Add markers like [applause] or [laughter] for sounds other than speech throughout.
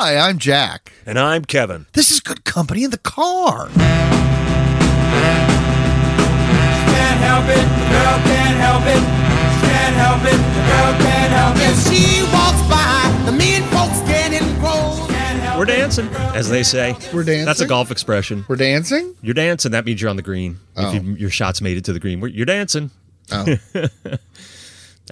Hi, I'm Jack. And I'm Kevin. This is good company in the car. Can't help it, the girl can't help it. Can't help it, the girl can't help it. If she walks by, the men folks getting grown. Can't help We're dancing, as they say. We're dancing? That's a golf expression. We're dancing? You're dancing. That means you're on the green. Oh. If you, your shots made it to the green, you're dancing. Oh. [laughs]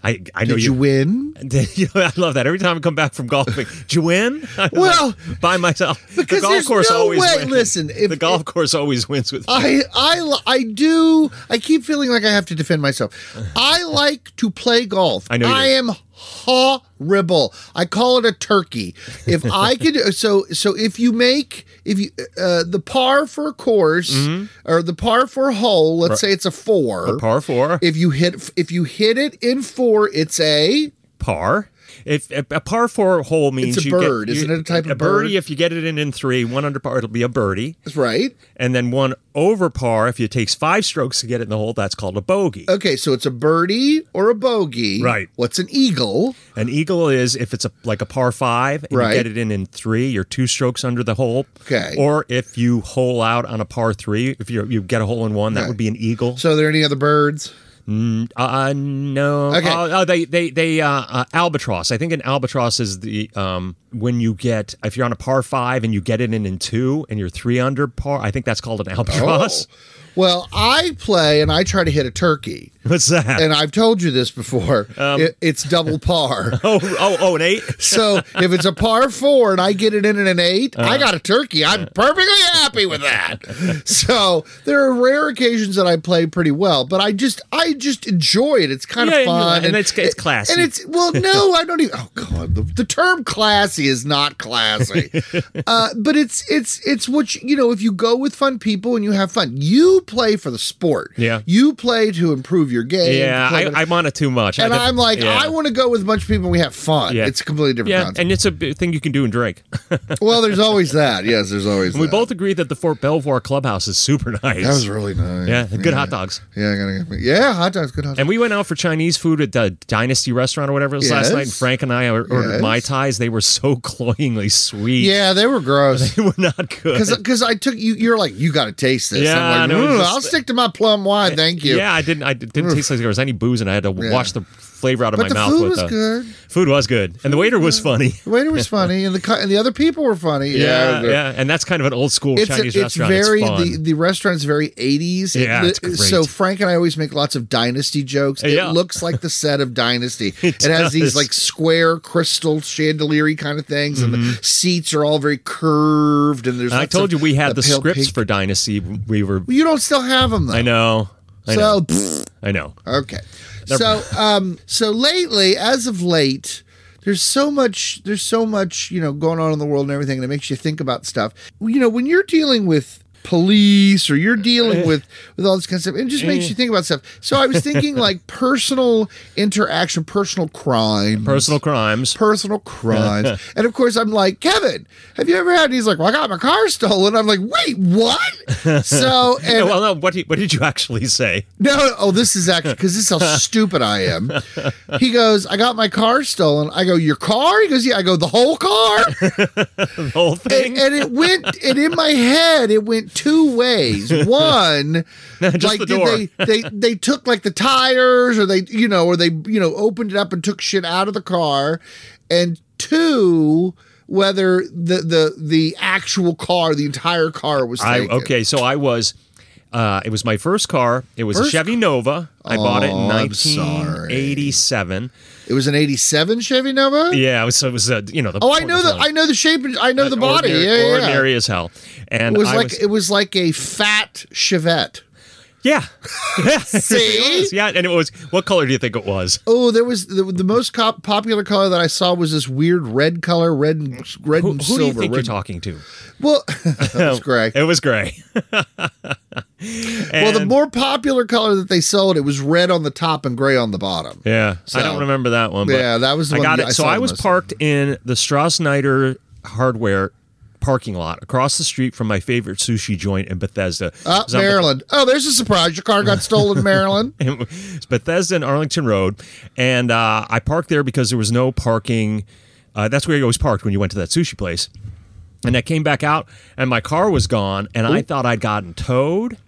I I know Did you win? [laughs] You know, I love that. Every time I come back from golfing, did you win? [laughs] I'm Well, like, by myself. because the golf course no always way- wins. listen, if- the golf course always wins with. I, I, I do. I keep feeling like I have to defend myself. I like to play golf. I know you I do. am horrible. I call it a turkey. If [laughs] I could, so so if you make if you uh, the par for a course or the par for a hole, let's say it's a four. Mm-hmm. par four, If you hit if you hit it in four, it's a par. If a, a par four hole means It's a you get- bird. you- Isn't it a type of a birdie? bird? If you get it in in three, one under par, it'll be a birdie. That's right. And then one over par, if it takes five strokes to get it in the hole, that's called a bogey. Okay, so it's a birdie or a bogey. Right. What's an eagle? An eagle is if it's a like a par five and Right. you get it in in three, you're two strokes under the hole. Okay. Or if you hole out on a par three, if you you get a hole in one, that Okay. would be an eagle. So are there any other birds? Uh, no. Okay. Oh, oh, they they they uh, uh, albatross. I think an albatross is the um when you get if you're on a par five and you get it in in two and you're three under par. I think that's called an albatross. Oh. Well, I play and I try to hit a turkey. What's that? And I've told you this before. It- it's double par. [laughs] oh oh oh an eight. so if it's a par four and I get it in at an 8 I got a turkey. I'm perfectly happy with that. so there are rare occasions that I play pretty well, but I just I just enjoy it. It's kind Yeah, of and fun and it's- it's classy. And it's well, no, I don't even. Oh god, the, the term classy is not classy. [laughs] uh, but it's it's it's what you, you know. If you go with fun people and you have fun, you play for the sport. Yeah. you play to improve your game. Yeah, I, I'm on it too much. and I'm like, yeah. I want to go with a bunch of people and we have fun. Yeah. It's a completely different Yeah, concept. and it's a thing you can do and drink. [laughs] well, there's always that. Yes, there's always And we both agree that the Fort Belvoir clubhouse is super [laughs] nice. That was really nice. yeah, good hot dogs. Yeah, I gotta get me. Yeah, hot dogs. Good hot dogs. And we went out for Chinese food at the Dynasty restaurant or whatever it was last night. And Frank and I ordered Yes. Mai Tais. They were so [laughs] cloyingly sweet. yeah, they were gross. They were not good. Because I took you, you're like, you got to taste this. Yeah, I'm and it like, was "Ooh, just- I'll stick to my plum wine, thank you. Yeah, I didn't. I didn't taste like there was any booze, and I had to Yeah. wash the flavor out of but my the mouth. food with was the, good. Food was good, and the waiter was funny. The waiter was funny, and the and the other people were funny. Yeah, Yeah, yeah, and that's kind of an old school It's, Chinese it's restaurant. very it's very the the restaurant's very 80s. Yeah, The- great. So Frank and I always make lots of Dynasty jokes. It Yeah. looks like the set of Dynasty. [laughs] It it has these like square crystal chandelier kind of things, and the mm-hmm. seats are all very curved. And there's I told you we had the the scripts pink- for Dynasty. We were. You don't still have them though. I know. I So know. pfft, I know. okay. So um so lately, as of late, there's so much there's so much, you know, going on in the world and everything, and it makes you think about stuff. You know, when you're dealing with police or you're dealing eh. with with all this kind of stuff, it just makes eh. you think about stuff. So I was thinking like [laughs] personal interaction, personal crime. Personal crimes. Personal crimes, [laughs] and of course I'm like Kevin. Have you ever had? And he's like, "Well, I got my car stolen." I'm like, "Wait, what?" [laughs] So, and well, no. What did, what did you actually say? no, oh, this is actually because this is how stupid I am. He goes, I got my car stolen. I go, Your car? He goes, Yeah. I go, The whole car? The whole thing. And, and it went, and in my head, it went two ways. [laughs] One, [laughs] Just like, the did they, they, they took like the tires or they, you know, or they, you know, opened it up and took shit out of the car. And two, whether the, the, the actual car, the entire car was I okay. So I was. Uh, it was my first car. It was a First Chevy Nova. I bought it in Oh, I'm sorry. 1987. It was an 87 Chevy Nova? Yeah, it was, it was uh, you know the. Oh, I know the I know the shape. I know the body. Ordinary, yeah, yeah, ordinary as hell. And It was I like it was like a fat Chevette. Yeah, [laughs] yeah. See? [laughs] Yeah, and it was. What color do you think it was? Oh, there was the, the most cop- popular color that I saw was this weird red color, red and red Who, and who silver. do you think you're talking to? Well, [laughs] that was gray. It was gray. well, the more popular color that they sold, it was red on the top and gray on the bottom. Yeah, So, I don't remember that one. But Yeah, that was the I one got it. I so I was parked in the Strosnider Hardware parking lot across the street from my favorite sushi joint in Bethesda. Uh, It was on Maryland. Oh, there's a surprise. Your car got stolen in Maryland. [laughs] it's Bethesda and Arlington Road, and uh, I parked there because there was no parking Uh, that's where you always parked when you went to that sushi place. And I came back out, and my car was gone, and I thought I'd gotten towed.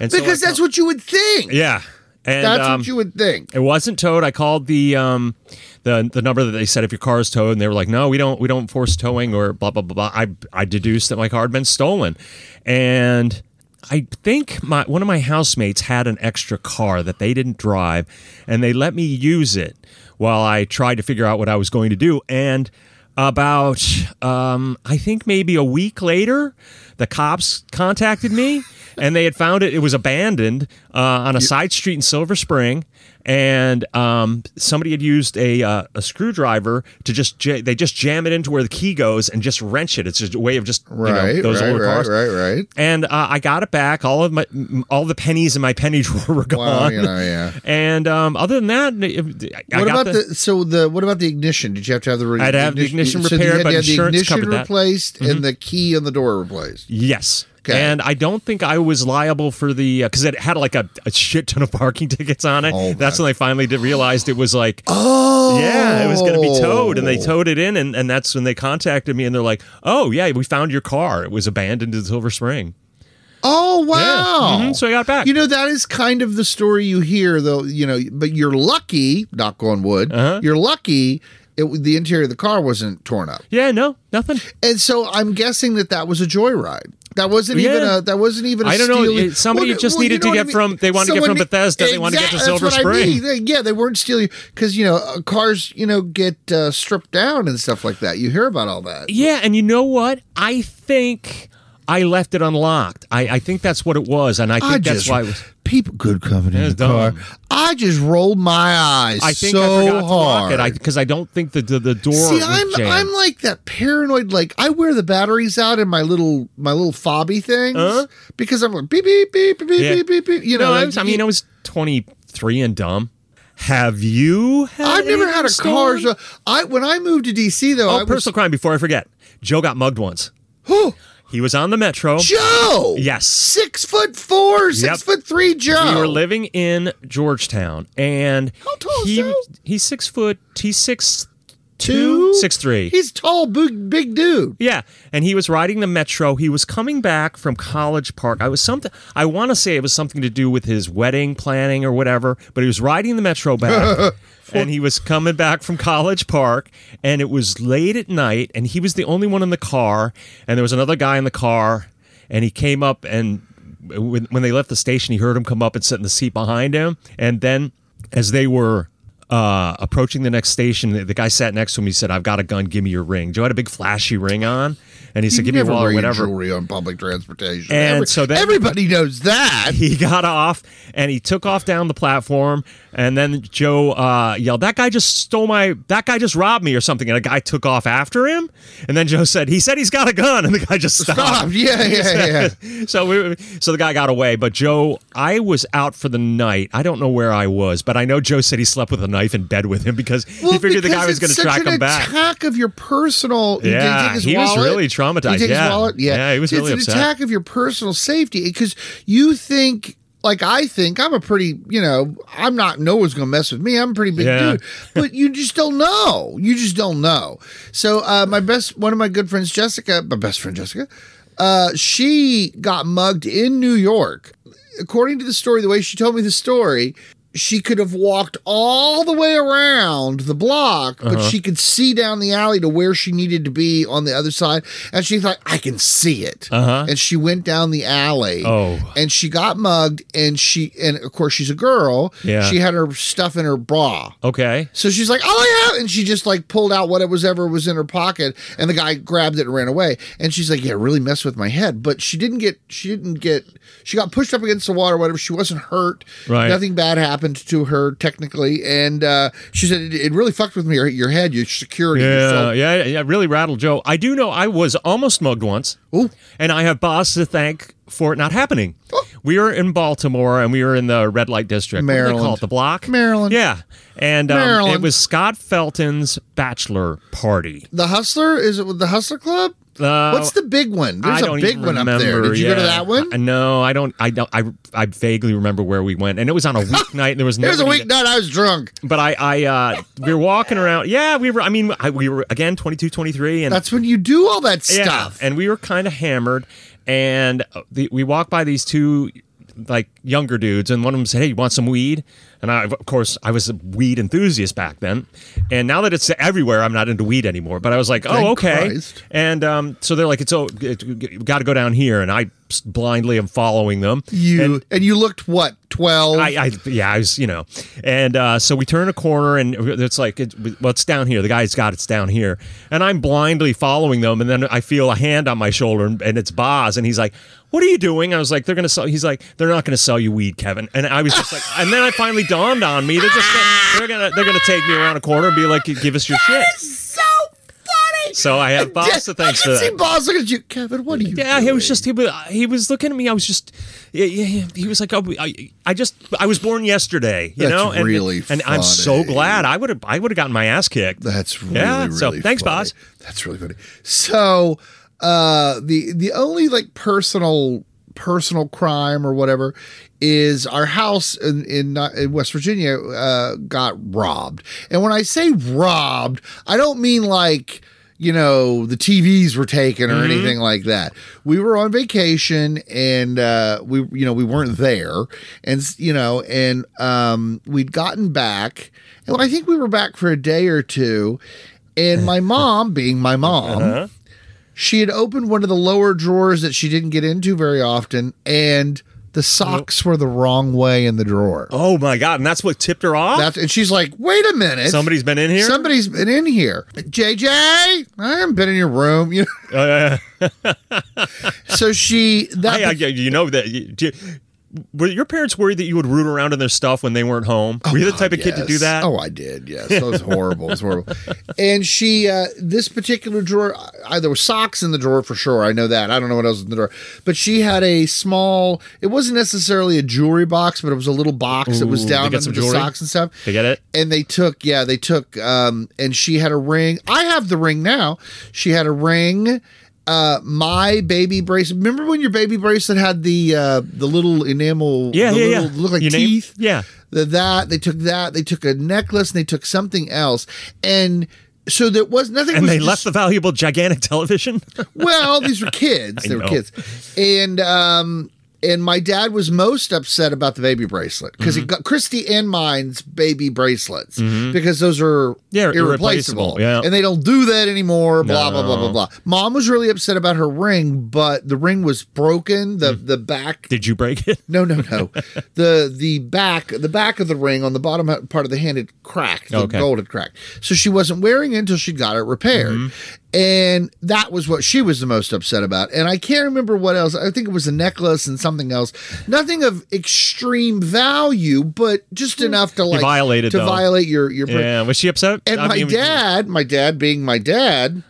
And so Because that's call- what you would think. yeah. And, That's um, what you would think. it wasn't towed. I called the um, the the number that they said if your car is towed, and they were like, "No, we don't we don't force towing or blah blah blah." blah. I I deduced that my car had been stolen, and I think my one of my housemates had an extra car that they didn't drive, and they let me use it while I tried to figure out what I was going to do. And about um, I think maybe a week later, the cops contacted me, and they had found it. It was abandoned uh, on a side street in Silver Spring, and um, somebody had used a uh, a screwdriver to just ja- they just jam it into where the key goes and just wrench it. It's just a way of just you know, Right, those right, older right, cars. right, right. And uh, I got it back. All of my all the pennies in my penny drawer [laughs] were gone. Well, you know, yeah. And um, other than that, I What about the, so the what about the ignition? Did you have to have the re- I'd have the ignition repaired, so you had to have the ignition that. Mm-hmm. replaced and the key on the door replaced. Yes. Okay. And I don't think I was liable for the uh, because it had like a, a shit ton of parking [laughs] tickets on it. Oh, that's man. when they finally did realized it was like, Oh, yeah, it was going to be towed, and they oh. towed it in, and, and that's when they contacted me, and they're like, oh yeah, we found your car. It was abandoned in Silver Spring. Oh wow! Mhm, so I got back. You know that is kind of the story you hear, though. You know, but you're lucky. Knock on wood. Uh-huh. You're lucky. It, the interior of the car wasn't torn up, Yeah, no, nothing. and so I'm guessing that that was a joyride. That wasn't even a. That wasn't even. I I don't know. It- somebody just needed to get from- they wanted to get from Bethesda, they wanted to get to Silver what I Spring. mean. Yeah, they weren't stealing because you know uh, cars you know get uh, stripped down and stuff like that. You hear about all that. Yeah, and you know what? I think I left it unlocked. I, I think that's what it was, and I think I that's just why it was. people good company in the car. I just rolled my eyes I think so I forgot to lock it because I, don't think the the, the door See, was I'm jammed. I'm like that paranoid. Like I wear the batteries out in my little my little fobby things Uh-huh. because I'm like beep beep beep beep beep Yeah. beep beep. beep you know, I, was, I mean, I was 23 and dumb. Have you? Had I've never had a car. stolen? I when I moved to DC though, Oh, I personal crime. Before I forget, Joe got mugged once. was He was on the metro. Joe. Yes. six foot four, six Yep. foot three. Joe. We were living in Georgetown, and How tall is he Joe? he's six foot. He's six Two? six three. He's tall, big, big dude. Yeah, and he was riding the metro. He was coming back from College Park. I was something. I want to say it was something to do with his wedding planning or whatever. But he was riding the metro back, [laughs] and he was coming back from College Park, and it was late at night, and he was the only one in the car, and there was another guy in the car, and he came up and when, when they left the station, he heard him come up and sit in the seat behind him, and then as they were uh, approaching the next station, the, the guy sat next to. He said, "I've got a gun. Give me your ring." Joe had a big flashy ring on, and he said, "Give me never wallet, your whatever." jewelry on public transportation. And so then- everybody knows that. [laughs] He got off and he took off down the platform, and then Joe uh, yelled, "That guy just stole my! That guy just robbed me or something!" And a guy took off after him, and then Joe said, "He said he's got a gun," and the guy just stopped. Stop. Yeah, yeah, [laughs] yeah. [laughs] so we, so the guy got away, but Joe, I was out for the night. I don't know where I was, but I know Joe said he slept with a knife in bed with him because he figured the guy was going to track him back. Attack of your personal. Yeah, he was really traumatized, yeah. wallet? Yeah, Yeah, he was really it's upset. an attack of your personal safety because you think. Like I think I'm a pretty, you know, I'm not. No one's gonna mess with me. I'm a pretty big Yeah. dude, but you just don't know. You just don't know. So uh, my best, one of my good friends, Jessica, my best friend Jessica, uh, she got mugged in New York. According to the story, the way she told me the story, she could have walked all the way around the block, but Uh-huh. she could see down the alley to where she needed to be on the other side. And she thought, I can see it. Uh-huh. And she went down the alley. Oh. And she got mugged. And she, and of course, she's a girl. Yeah. She had her stuff in her bra. Okay. So she's like, "Oh yeah," and she just like pulled out what it was ever was in her pocket, and the guy grabbed it and ran away. And she's like, "Yeah, really messed with my head." But she didn't get, she didn't get, she got pushed up against the water, or whatever. She wasn't hurt. Right. Nothing bad happened to her technically, and uh, she said it, it really fucked with me. Your, your head, your security. Yeah, yeah, yeah. Really rattled Joe. I do know I was almost mugged once, Ooh. and I have Boz to thank for it not happening. We were in Baltimore, and we were in the red light district. What do they call Maryland. it? The block. Maryland. Yeah, and um, Maryland. it was Scott Felton's bachelor party. The Hustler is it with the Hustler Club? Uh, What's the big one? There's I a big one up there. Did you go to that one? Uh, No, I don't. I don't. I, I vaguely remember where we went, and it was on a [laughs] weeknight. and There was It was a nobody week night. I was drunk. But I, I, uh, we were walking around. Yeah, we were. I mean, I, we were again 22, 23, and That's when you do all that yeah, stuff. and we were kind of hammered. And the, we walked by these two like younger dudes, and one of them said, "Hey, you want some weed?" And I, of course, I was a weed enthusiast back then. And now that it's everywhere, I'm not into weed anymore. But I was like, Thank "Oh, okay." Christ. And um, so they're like, "It's oh, got to go down here," and I blindly am following them. you And- and, you looked what twelve? I, I yeah, I was you know, and uh, so we turn a corner and it's like it, well, it's down here. The guy's got it's down here, and I'm blindly following them, and then I feel a hand on my shoulder, and, and it's Boz, and he's like, "What are you doing?" I was like, "They're gonna sell." He's like, "They're not gonna sell you weed, Kevin," and I was just like, and then I finally dawned on me, they're just gonna, they're gonna they're gonna take me around a corner and be like, "Give us your shit." So I have [laughs] to thanks I for can see that. Boz look at you, Kevin. What are you? Yeah, he was just he was he was looking at me. I was just yeah, yeah, he was like, oh, I, I just I was born yesterday, you That's know, and really and I'm so glad I would have I would have gotten my ass kicked. That's really, Yeah, really so thanks, funny. Boz. That's really funny. So uh the the only like personal personal crime or whatever is our house in in, uh, in West Virginia uh got robbed. And when I say robbed, I don't mean like you know the TVs were taken or Mm-hmm. anything like that. We were on vacation and uh we you know we weren't there and you know and um we'd gotten back and I think we were back for a day or two and my [laughs] mom being my mom Uh-huh. she had opened one of the lower drawers that she didn't get into very often and the socks were the wrong way in the drawer. Oh my god, and that's what tipped her off. That's and she's like, "Wait a minute. Somebody's been in here. Somebody's been in here. JJ, I haven't been in your room. You Uh, [laughs] so she that I, I, you know that. You- were your parents worried that you would root around in their stuff when they weren't home? Were you the type of kid to do that? Oh, I did. Yes, that was horrible. It was horrible. And she, uh, this particular drawer, I, there were socks in the drawer for sure. I know that. I don't know what else was in the drawer, but she had a small. It wasn't necessarily a jewelry box, but it was a little box that was down under some the socks and stuff. They get it? And they took, yeah, they took, um, and she had a ring. I have the ring now. She had a ring. Uh, my baby bracelet. Remember when your baby bracelet had the uh, the little enamel? Yeah, the yeah, little, yeah. Look like Your name? teeth Yeah. the, that they took that they took a necklace and they took something else and so there was nothing And was they just- left the valuable gigantic television. [laughs] well these were kids [laughs] they were kids and um and my dad was most upset about the baby bracelet because Mm-hmm. he got Christy and mine's baby bracelets because those are Yeah, irreplaceable, irreplaceable, yeah. and they don't do that anymore. Blah blah blah blah blah. Mom was really upset about her ring, but the ring was broken. The Mm. the back Did you break it? no, no, no. [laughs] the the back the back of the ring on the bottom part of the hand had cracked. The Okay. gold had cracked. So she wasn't wearing it until she got it repaired. Mm-hmm. And that was what she was the most upset about. And I can't remember what else. I think it was a necklace and something else. Nothing of extreme value, but just enough to like violated, to though. violate your your Yeah. Was she upset? and I my mean, dad, my dad being my dad,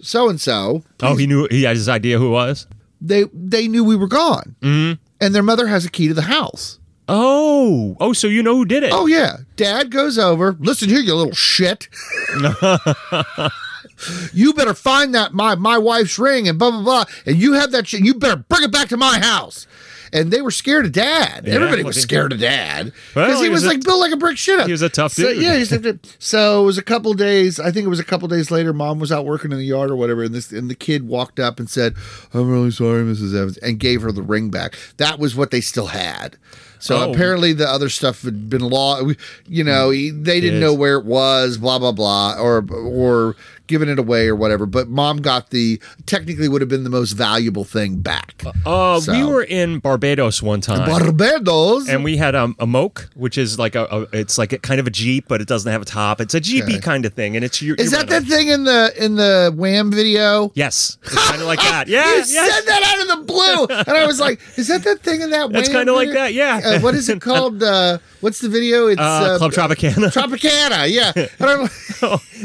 so and so, Oh, he knew. He had his idea who it was. they they knew we were gone, mm-hmm. and their mother has a key to the house. Oh, oh, so you know who did it? Oh yeah, Dad goes over. Listen here, you little shit. [laughs] you better find that my my wife's ring and blah blah blah, and you have that shit. You better bring it back to my house. And they were scared of Dad. Yeah, Everybody was scared of Dad Well, because he, he was, was like built like a brick shit. he was a tough So, dude. yeah, he's a- so it was a couple days. I think it was a couple days later. Mom was out working in the yard or whatever, and this and the kid walked up and said, "I'm really sorry, Mrs. Evans," and gave her the ring back. That was what they still had. So Oh. apparently the other stuff had been law. You know, he- they didn't Yes. know where it was. Blah blah blah, or or giving it away or whatever. But mom got the technically would have been the most valuable thing back. Uh, we were in Barbados one time. Barbados. and we had um, a moke, which is like a, a it's like a kind of a jeep, but it doesn't have a top. It's a jeepy kind of thing, and it's your. is that that thing in the in the Wham video? Yes, it's kind of like that. [laughs] Yeah, you yes. said that out of the blue, and I was like, "Is that that thing in that?" [laughs] It's kinda like that, yeah. Uh, what is it [laughs] called? Uh, what's the video? It's Uh, Club Tropicana. Tropicana. Yeah. Like,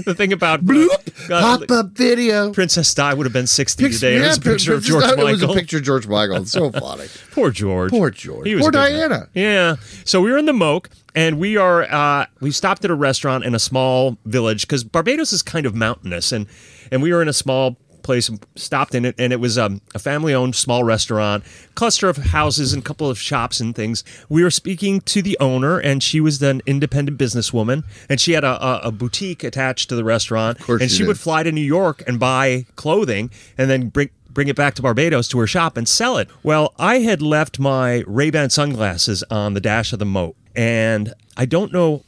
the thing about Bloop. God, Pop up video. Princess Di would have been 60 Pic- today. It was a picture of George Michael. It was a picture of George Michael. It's so [laughs] funny. Poor George. Poor George. He was Poor a good guy. Diana. Yeah. So we were in the Moke, and we are uh, we stopped at a restaurant in a small village because Barbados is kind of mountainous, and and we were in a small place and stopped in it and it was um, a family owned small restaurant cluster of houses and a couple of shops and things. We were speaking to the owner and she was an independent businesswoman and she had a, a, a boutique attached to the restaurant. Course and she she would fly to new york and buy clothing and then bring bring it back to Barbados to her shop and sell it. Well, I had left my Ray-Ban sunglasses on the dash of the Moke and I don't know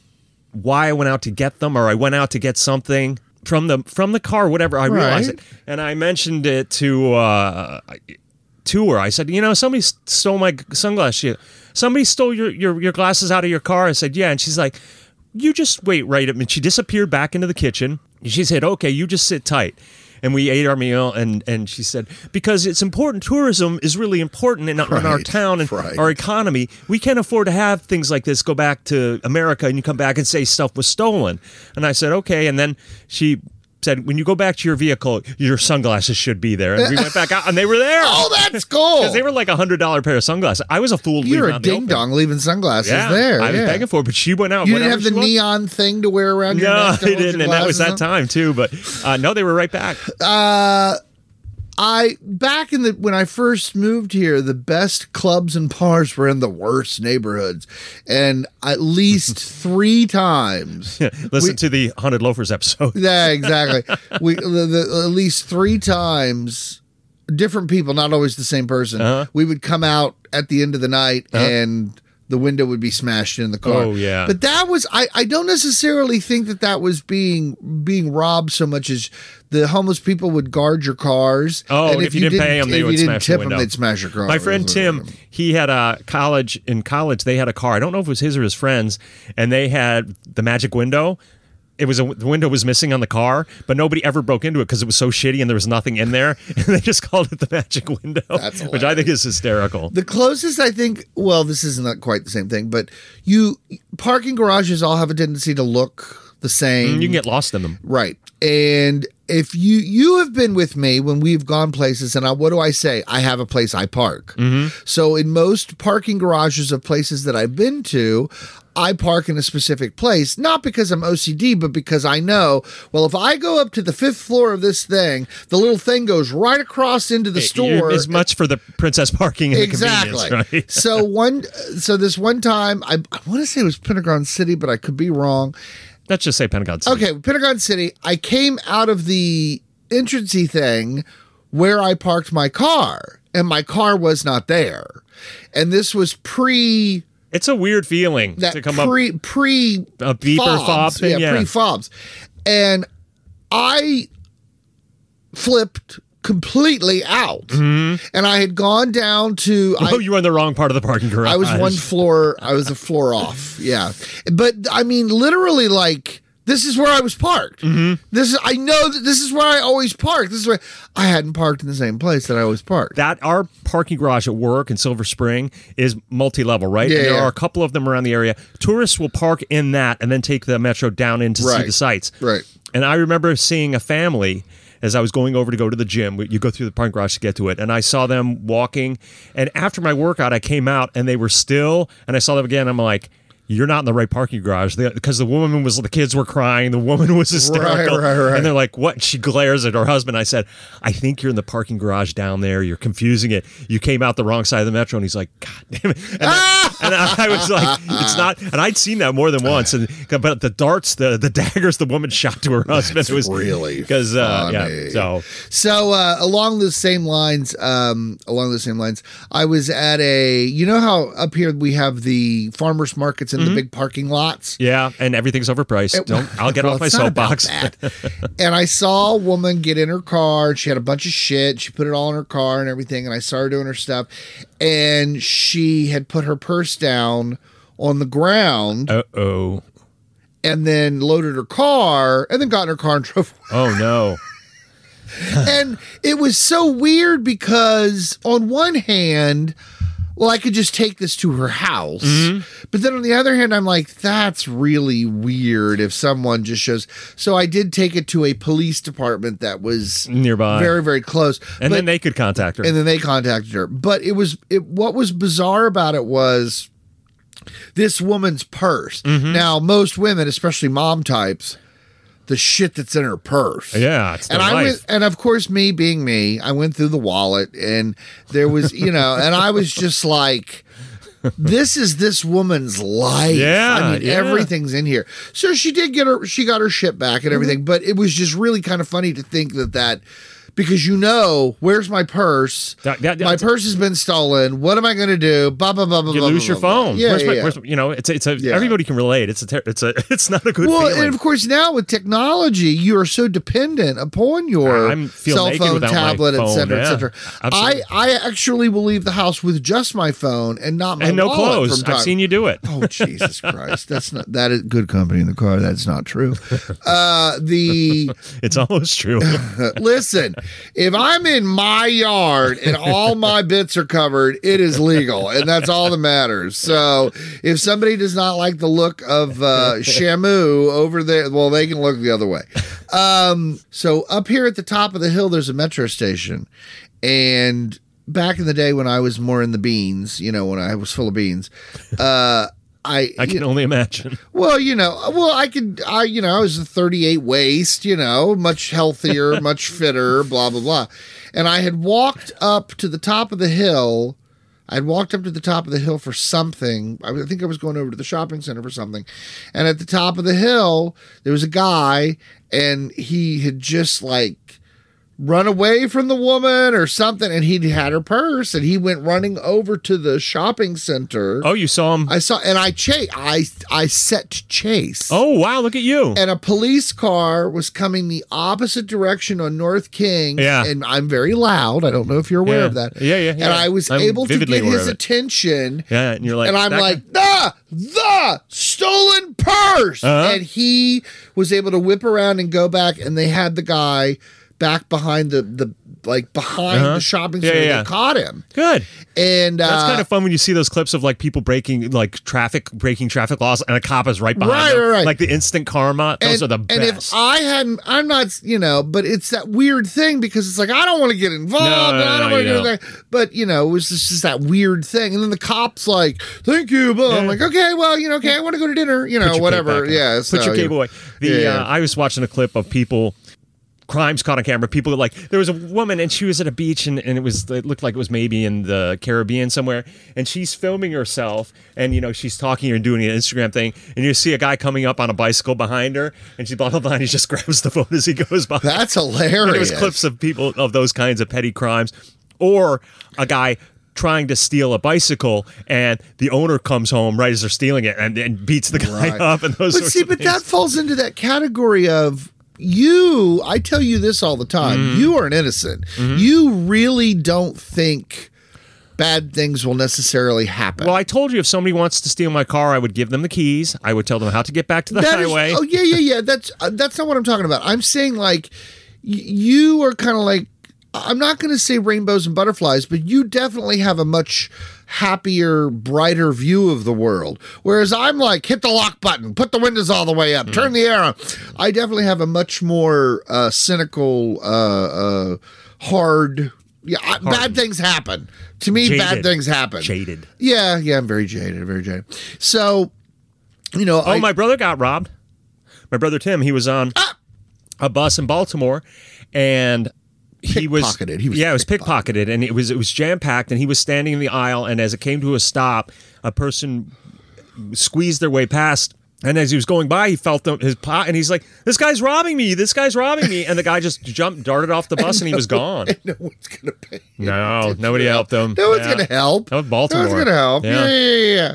why I went out to get them or I went out to get something from the from the car whatever I realized Right. it and I mentioned it to uh to her. I said you know somebody stole my sunglasses. She- somebody stole your, your your glasses out of your car. I said yeah. And she's like you just wait right and she disappeared back into the kitchen. She said okay you just sit tight and we ate our meal and and she said because it's important tourism is really important in, in our town and right. our economy. We can't afford to have things like this go back to america and you come back and say stuff was stolen. And i said okay. And then she said when you go back to your vehicle your sunglasses should be there and we went back out and they were there [laughs] Oh, that's cool. because they were like a hundred dollar pair of sunglasses i was a fool You're leaving a out in the ding dong leaving sunglasses yeah there. i was yeah. begging for it but she went out You didn't have the neon thing to wear around your no, neck. I didn't, and that was that time too. But uh, no, they were right back. I back in the when I first moved here, the best clubs and bars were in the worst neighborhoods, and at least [laughs] three times. Listen we- to the haunted loafers episode. Yeah, [laughs] exactly. we the, the, at least three times, different people, not always the same person. Uh-huh. We would come out at the end of the night and. The window would be smashed in the car. Oh, yeah. but that was I. I don't necessarily think that that was being being robbed so much as the homeless people would guard your cars. Oh, and if you didn't pay 'em, they if would you didn't smash the tip 'em, window. they'd smash your car. My friend Tim, he had a college in college. They had a car. I don't know if it was his or his friends, and they had the magic window. It was a, the window was missing on the car, but nobody ever broke into it because it was so shitty and there was nothing in there. [laughs] And they just called it the magic window, That's [laughs] which I think is hysterical. The closest I think, well, this is not quite the same thing, but you parking garages all have a tendency to look the same. you can get lost in them. right, and if you you have been with me when we've gone places, and I, what do I say? I have a place I park. Mm-hmm. So in most parking garages of places that I've been to. I park in a specific place, not because I'm OCD, but because I know, well, if I go up to the fifth floor of this thing, the little thing goes right across into the store. as much for the princess parking exactly. right? [laughs] [laughs] so one, so this one time, I, I want to say it was Pentagon City, but I could be wrong. Let's just say Pentagon City. Okay, Pentagon City. I came out of the entrancey thing where I parked my car, and my car was not there. And this was pre It's a weird feeling that to come up pre pre A beep or fob thing, yeah, yeah. pre fobs, and I flipped completely out, and I had gone down to. up. [laughs] I, oh, you were in the wrong part of the parking garage. I was one floor. I was a floor off. Yeah, but I mean, literally, like this is where I was parked. Mm-hmm. This is. I know that this is where I always park. This is where I hadn't parked in the same place that I always parked. that our parking garage at work in Silver Spring is multi-level, right? Yeah, and there yeah. are a couple of them around the area. Tourists will park in that and then take the metro down in to see the sights. Right. And I remember seeing a family as I was going over to go to the gym. You go through the parking garage to get to it, and I saw them walking. And after my workout, I came out and they were still. And I saw them again. I'm like. You're not in the right parking garage because the woman was the kids were crying, the woman was hysterical, right, right. and they're like, "What?" She glares at her husband. I said, "I think you're in the parking garage down there. You're confusing it. You came out the wrong side of the metro." And he's like, "God damn it!" And, I, [laughs] and I was like, "It's not." And I'd seen that more than once. And but the darts, the the [laughs] daggers, the woman shot to her husband. it was really because uh, yeah. So So uh, along the same lines, um, along the same lines, I was at a. You know how up here we have the farmers markets in Mm-hmm. the big parking lots. yeah, and everything's overpriced. Don't I'll get Well, off my it's not about soapbox. [laughs] and I saw a woman get in her car. and She had a bunch of shit. She put it all in her car and everything. And I saw her doing her stuff. And she had put her purse down on the ground Uh oh. and then loaded her car and then got in her car and [laughs] drove. Oh no. and it was so weird because on one hand well, I could just take this to her house. Mm-hmm. But then on the other hand, I'm like, that's really weird if someone just shows. So I did take it to a police department that was Nearby. very, very close. and But- then they could contact her. and then they contacted her. But it was it what was bizarre about it was this woman's purse. Mm-hmm. Now, most women, especially mom types, the shit that's in her purse. yeah, And I life. went, and of course, me being me, I went through the wallet, and there was, you know, and I was just like, "This is this woman's life." Yeah, I mean, yeah. everything's in here. So she did get her, she got her shit back and everything, Mm-hmm. but it was just really kind of funny to think that that. Because you know, where's my purse? That- that- my purse has been stolen. What am I going to do? Blah blah blah blah. you blah, lose blah, your blah, phone. Yeah, where's yeah, my, yeah. where's you know, it's it's a Yeah. everybody can relate. It's a ter- it's a [laughs] it's not a good Well, feeling. and of course now with technology, you are so dependent upon your cell phone, tablet, etc., etc. I I actually will leave the house with just my phone and not my and no clothes. I've seen you do it. Oh Jesus Christ! That's not that is good company in the car. That's not true. [laughs] Uh, the It's almost true. [laughs] listen, if I'm in my yard and all my bits are covered, it is legal, and that's all that matters. So if somebody does not like the look of uh, Shamu over there, well, they can look the other way. Um, so up here at the top of the hill, there's a metro station, and back in the day when I was more in the beans, you know, when I was full of beans, uh, I I can only imagine. [laughs] well, you know, well, I could, I, you know, I was a 38 waist, you know, much healthier, [laughs] much fitter, blah, blah, blah. And I had walked up to the top of the hill. I'd walked up to the top of the hill for something. I think I was going over to the shopping center for something. And at the top of the hill, there was a guy, and he had just like run away from the woman or something. And he'd had her purse, and he went running over to the shopping center. Oh, you saw him. I saw, and I chase. I I set to chase. oh wow, look at you. And a police car was coming the opposite direction on North King. Yeah. And I'm very loud. I don't know if you're aware Yeah. of that. Yeah, yeah, And yeah. I was I'm able to get his attention. yeah, and you're like, and I'm like, the, the stolen purse. Uh-huh. And he was able to whip around and go back, and they had the guy back behind the, the like behind Uh-huh. the shopping Yeah, center. yeah, They yeah. caught him. good. And That's uh, kind of fun when you see those clips of like people breaking like traffic, breaking traffic laws, and a cop is right behind Right, them. right, right. Like the instant karma. Those are the best. And if. I hadn't, I'm not, you know, but it's that weird thing because it's like I don't want to get involved. No, and no, I don't no, want to do that. But you know, it was just, just that weird thing. And then the cops like, "Thank you," but I'm like, "Okay, well, you know, okay, I want to go to dinner." You know, whatever. cape back on. Yeah, Put your cable away. The. Uh, I was watching a clip of people crimes caught on camera. People like there was a woman and she was at a beach and, and it was it looked like it was maybe in the Caribbean somewhere and she's filming herself and you know she's talking and doing an Instagram thing and you see a guy coming up on a bicycle behind her and she blah blah blah and he just [laughs] grabs the phone as he goes by. That's [laughs] And there hilarious. was clips of people of those kinds of petty crimes, or a guy trying to steal a bicycle and the owner comes home right as they're stealing it and, and beats the guy Right. up and those. But see, but things. that falls into that category of you. I tell you this all the time. Mm-hmm. You are an innocent. You really don't think bad things will necessarily happen. Well, I told you if somebody wants to steal my car, I would give them the keys. I would tell them how to get back to the That is- highway. oh yeah, yeah, yeah. That's uh, that's not what I'm talking about. I'm saying like y- you are kind of like I'm not going to say rainbows and butterflies, but you definitely have a much happier, brighter view of the world. Whereas I'm like hit the lock button, put the windows all the way up, Hmm. turn the air on. I definitely have a much more uh, cynical, uh, uh, hard. Yeah, I, bad things happen to me. Bad things happen. Jaded. Yeah, yeah. I'm very jaded. Very jaded. So, you know, Oh, I, my brother got robbed. My brother Tim, he was on Ah! a bus in Baltimore, and he was Pickpocketed. He was yeah, it was pickpocketed, and it was it was jam packed, and he was standing in the aisle, and as it came to a stop, a person squeezed their way past. And as he was going by, he felt his pot, and he's like, "This guy's robbing me! This guy's robbing me!" And the guy just jumped, darted off the [laughs] bus, and he was gone. no one's gonna pay. No, nobody helped him. No one's Yeah. gonna help. That was Baltimore. No one's gonna help. Yeah. Yeah, yeah, yeah. yeah.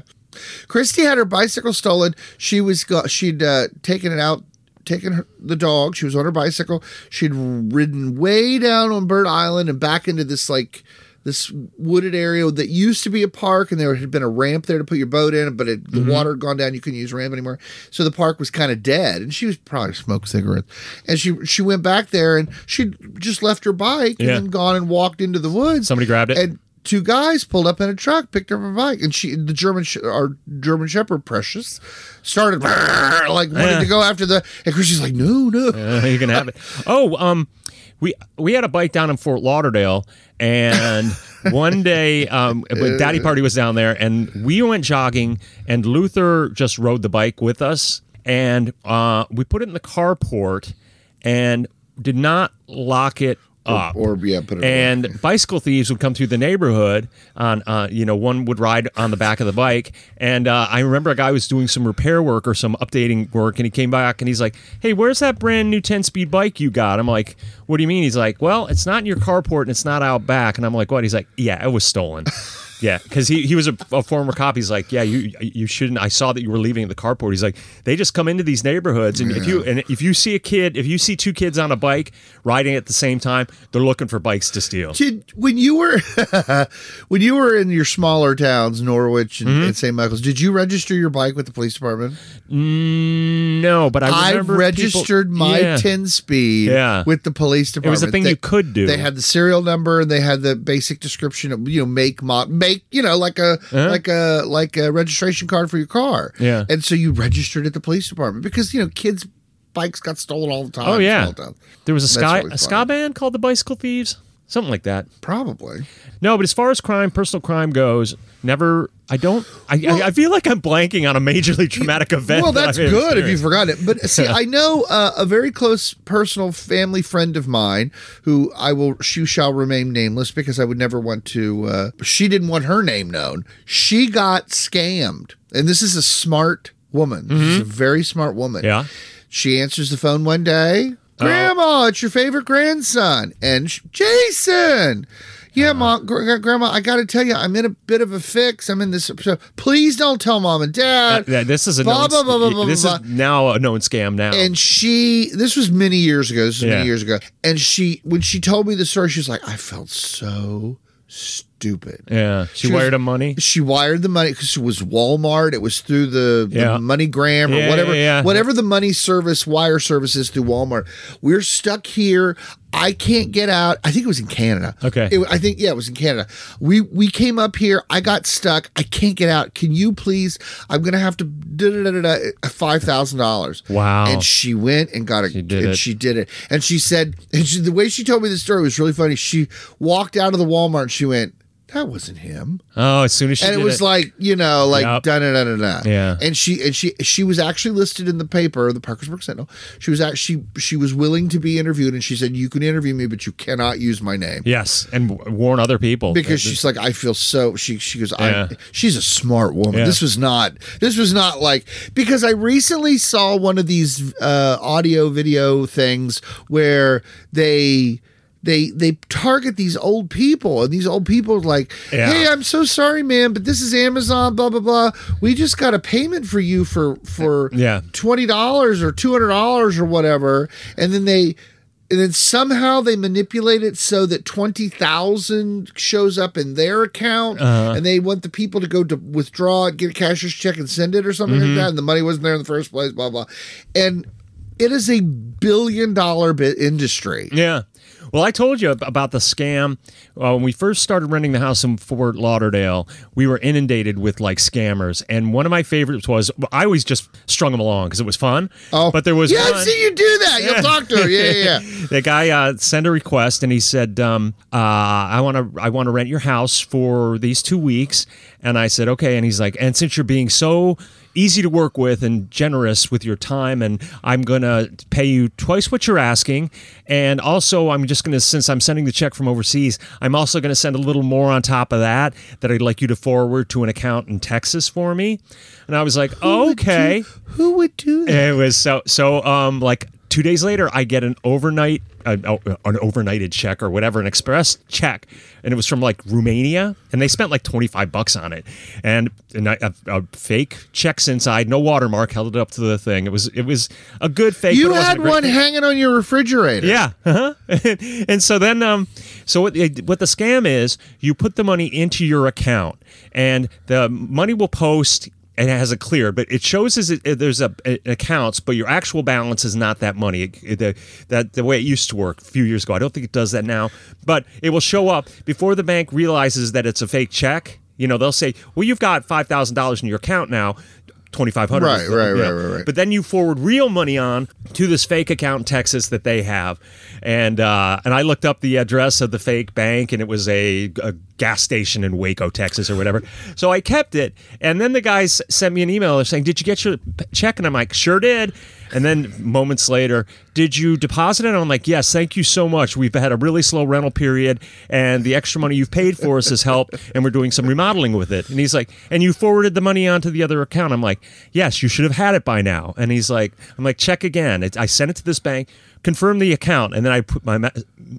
Christy had her bicycle stolen. She was go- she'd uh, taken it out, taken her, the dog. She was on her bicycle. She'd ridden way down on Bird Island and back into this like this wooded area that used to be a park, and there had been a ramp there to put your boat in, but it, Mm-hmm. the water had gone down. You couldn't use ramp anymore, so the park was kind of dead. And she was probably smoked cigarettes, and she she went back there and she just left her bike Yeah. and gone and walked into the woods. Somebody grabbed it? and two guys pulled up in a truck, picked up her bike, and she, the German, our German Shepherd, Precious, started [laughs] like wanting Yeah. to go after the. And Chrissy's like, no, no. Uh, you can have it. [laughs] Oh, um, we we had a bike down in Fort Lauderdale, and [laughs] one day, um, Daddy Party was down there, and we went jogging, and Luther just rode the bike with us, and uh, we put it in the carport, and did not lock it up. Or yeah, put it. away. and [laughs] bicycle thieves would come through the neighborhood on uh, you know one would ride on the back of the bike and uh, i remember a guy was doing some repair work or some updating work and he came back and he's like hey where's that brand new 10 speed bike you got i'm like what do you mean he's like well it's not in your carport and it's not out back and i'm like what he's like yeah it was stolen [laughs] yeah because he, he was a, a former cop he's like yeah you you shouldn't i saw that you were leaving at the carport he's like they just come into these neighborhoods and if you and if you see a kid if you see two kids on a bike riding at the same time they're looking for bikes to steal Did when you were [laughs] when you were in your smaller towns, Norwich and, Mm-hmm. and St. Michael's, did you register your bike with the police department? No, but I I registered people- my yeah. 10 speed Yeah. with the police department. It was a thing They- you could do. They had the serial number and they had the basic description of you know make mod make you know like a like a like a registration card for your car. Uh-huh. Yeah. and so you registered at the police department because you know kids bikes got stolen all the time. Oh yeah, there was a That's sky really a ska band called the Bicycle Thieves, something like that. probably. No, but as far as crime, personal crime goes, never. I don't. I, Well- I, I feel like I'm blanking on a majorly traumatic event. Well, that's I've good if you forgot it. But [laughs] see, I know uh, a very close personal family friend of mine who I will, she shall remain nameless because I would never want to. Uh, she didn't want her name known. She got scammed, and this is a smart woman. This is a very smart woman. Mm-hmm. Yeah. She answers the phone one day. Uh, grandma, it's your favorite grandson, and sh- Jason. Yeah, uh, mom, gr- gr- grandma, I got to tell you, I'm in a bit of a fix. I'm in this. So please don't tell mom and dad. Uh, yeah, this is a Blah, known, blah, blah, blah, blah, this blah, is now a known scam now. and she this was many years ago this was Yeah. many years ago and she when she told me the story she was like i felt so stupid yeah, she, she was- wired him money. she wired the money because it was walmart. It was through the, Yeah. the moneygram or Yeah, whatever yeah, whatever the money service wire service is through walmart. We're stuck here. I can't get out. I think it was in canada. Okay. It- i think yeah it was in canada. We we came up here. I got stuck. I can't get out. Can you please i'm gonna have to five thousand dollars. Wow. and she went and got a She did and it. she did it. And she said and she, the way she told me the story was really funny. She walked out of the walmart and she went that wasn't him Oh, as soon as she and it was like you know like Yup. da da da da da Yeah. and she and she she was actually listed in the paper the Parkersburg Sentinel she was actually she she was willing to be interviewed and she said you can interview me but you cannot use my name yes, and w- warn other people because she's like I feel so she she goes Yeah. I she's a smart woman Yeah. this was not this was not like because I recently saw one of these uh audio video things where they they they target these old people and these old people are like Yeah. hey I'm so sorry man but this is Amazon blah blah blah we just got a payment for you for for Yeah. twenty dollars or two hundred dollars or whatever, and then they and then somehow they manipulate it so that twenty thousand shows up in their account, Uh-huh. and they want the people to go to withdraw it, get a cashier's check, and send it or something Mm-hmm. like that, and the money wasn't there in the first place, blah blah, and it is a billion dollar bit industry. Yeah. Well, I told you about the scam uh, when we first started renting the house in Fort Lauderdale. We were inundated with like scammers, and one of my favorites was I always just strung them along because it was fun. Oh, but there was yeah, one, see you do that. You'll talk to her. Yeah, yeah, yeah. [laughs] the guy uh, sent a request and he said, um, uh, "I want to, I want to rent your house for these two weeks." And I said, "Okay." And he's like, "And since you're being so easy to work with and generous with your time, and I'm gonna pay you twice what you're asking, and also I'm just gonna, since I'm sending the check from overseas, I'm also gonna send a little more on top of that that I'd like you to forward to an account in Texas for me." And I was like, "Okay." Who would do that? It was so so. Um, like two days later, I get an overnight, oh, an overnighted check or whatever, an express check, and it was from like Romania, and they spent like twenty five bucks on it, and, and I, a, a fake checks inside, no watermark, held it up to the thing. It was it was a good fake. You but it wasn't had a one hanging on your refrigerator. Yeah. Uh-huh. [laughs] and so then, um, so what, what the scam is, you put the money into your account, and the money will post and it has a clear, but it shows as it, there's a, a accounts, but your actual balance is not that money. It, it- the, that the way it used to work a few years ago. I don't think it does that now, but it will show up before the bank realizes that it's a fake check. You know, they'll say, "Well, you've got five thousand dollars in your account now." Twenty five hundred, Right, right, right, right, right. But then you forward real money on to this fake account in Texas that they have, and uh, and I looked up the address of the fake bank, and it was a, a gas station in Waco, Texas, or whatever. So I kept it, and then the guys sent me an email saying, "Did you get your check?" And I'm like, "Sure did." And then moments later, did you deposit it? I'm like, yes, thank you so much. We've had a really slow rental period, and the extra money you've paid for us has helped, and we're doing some remodeling with it. And he's like, and you forwarded the money onto the other account. I'm like, yes, you should have had it by now. And he's like, I'm like, check again. It, I sent it to this bank, confirm the account, and then I put my ma-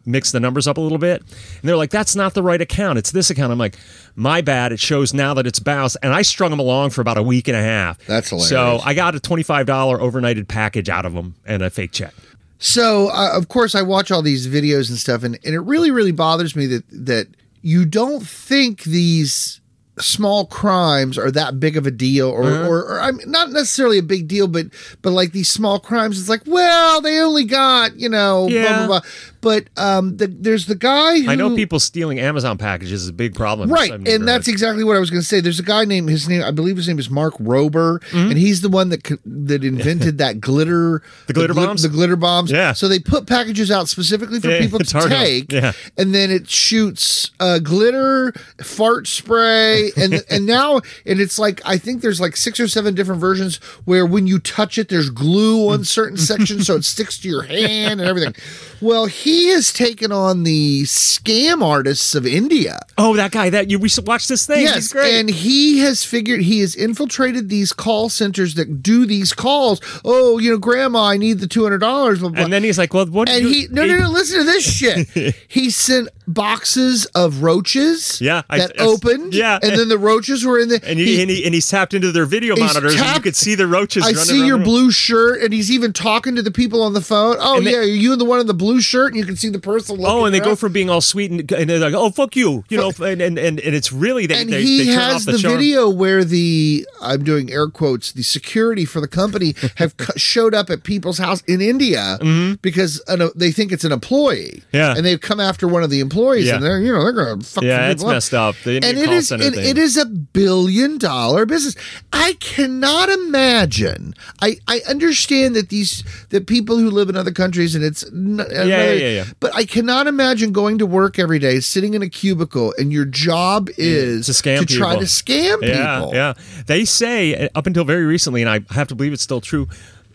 mix the numbers up a little bit, and they're like, that's not the right account. It's this account. I'm like, my bad. It shows now that it's bounced, and I strung them along for about a week and a half. That's So. I got a twenty-five dollar overnighted package out of them and a fake check. So, uh, of course, I watch all these videos and stuff, and, and it really, really bothers me that that you don't think these small crimes are that big of a deal, or, Uh-huh. or, or I'm not necessarily a big deal, but but like these small crimes, it's like, well, they only got you know, blah Yeah. blah blah. But um, the, there's the guy. Who, I know people stealing Amazon packages is a big problem. Right, and that's exactly what I was going to say. There's a guy named his name, I believe his name is Mark Rober, and he's the one that that invented that glitter, Mm-hmm. [laughs] The glitter glit- bombs? the glitter bombs. Yeah. So they put packages out specifically for Yeah, people [laughs] to take, Yeah. and then it shoots uh, glitter, fart spray, and [laughs] and now and it's like I think there's like six or seven different versions where when you touch it, there's glue on certain sections, so it sticks to your hand and everything. Well, he has taken on the scam artists of India. oh, that guy that you we should watch this thing. Yes, He's great. and he has figured he has infiltrated these call centers that do these calls. Oh, you know, Grandma, I need the two hundred dollars. And then he's like, "Well, what?" and he no no no listen to this shit. [laughs] he sent boxes of roaches. Yeah, I- that I- opened. yeah. and then the roaches were in the. And, he, and, he, and he's tapped into their video monitors, and you could see the roaches. I see your blue shirt, and he's even talking to the people on the phone. Oh And they- yeah, are you the one in the blue shirt? And you can see the person. Oh, and they go from being all sweet and, and they're like, "Oh, fuck you," you know, and and, and, it's really they, and they, he they has the, the, video where the I'm doing air quotes the security for the company [laughs] have showed up at people's house in India because an, they think it's an employee. Mm-hmm. Yeah. and they've come after one of the employees, Yeah. and they're you know they're gonna fuck Yeah, it's people messed up. The and it is it, it is a billion dollar business. I cannot imagine. I I understand that these that people who live in other countries and it's n- another- yeah, yeah, yeah. But I cannot imagine going to work every day, sitting in a cubicle, and your job is to scam to try to scam yeah, people. Yeah, They say uh, up until very recently, and I have to believe it's still true.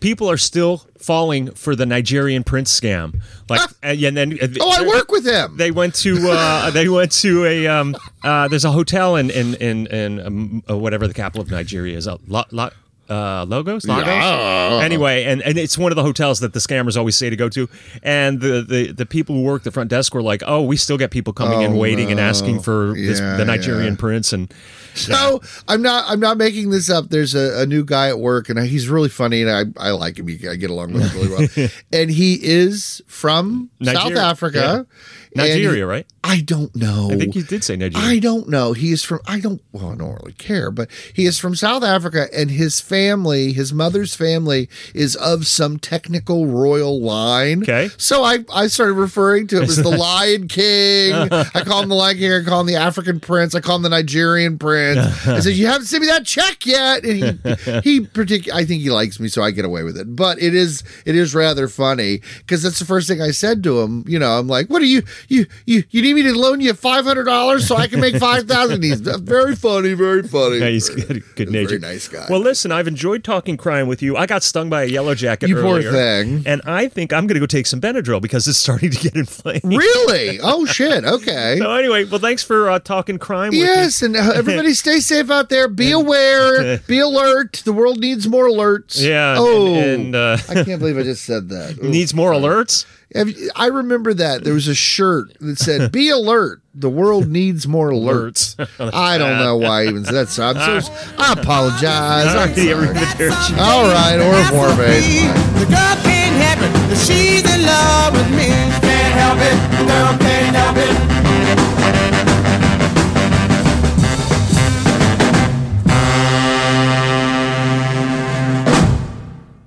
People are still falling for the Nigerian prince scam. Like, and, and then uh, Oh, I work with him. They went to uh, [laughs] they went to a um, uh, there's a hotel in in in, in um, uh, whatever the capital of Nigeria is. Uh, La, La, uh, Logos, Lagos. Yeah. Anyway, and, and it's one of the hotels that the scammers always say to go to. And the, the, the people who work the front desk were like, "Oh, we still get people coming in, Oh, waiting and asking for this, the Nigerian yeah. prince." And So I'm not I'm not making this up. There's a, a new guy at work, and he's really funny, and I, I like him. I get along with him really well. [laughs] and he is from South Africa, Nigeria, he- right? I don't know. I think you did say Nigeria. I don't know. He is from I don't well, I don't really care, but he is from South Africa and his family, his mother's family is of some technical royal line. Okay. So I I started referring to him as the [laughs] Lion King. I call him the Lion King, I call him the African Prince, I call him the Nigerian Prince. I said, You haven't sent me that check yet. And he he partic- I think he likes me, so I get away with it. But it is it is rather funny because that's the first thing I said to him. You know, I'm like, What are you you you you need me to loan you five hundred dollars so I can make five thousand? He's [laughs] very funny, very funny. Yeah, he's good, good He's natured. Very nice guy. Well, listen, I've enjoyed talking crime with you. I got stung by a yellow jacket You poor thing. and I think I'm going to go take some Benadryl because it's starting to get inflamed. really? [laughs] Oh shit. Okay. So anyway, well, thanks for uh, talking crime. Yes, and uh, everybody [laughs] stay safe out there. Be aware. Be alert. The world needs more alerts. Yeah. Oh, and, and uh, I can't believe I just said that. Ooh. needs more alerts. Have you- I remember that there was a shirt that said "Be alert." The world needs more alerts. [laughs] I don't know why even said that. So I'm so. I apologize. I'm sorry. All right, au revoir, babe. The girl can't help it. She's in love with me. Can't help it, the girl can't help it.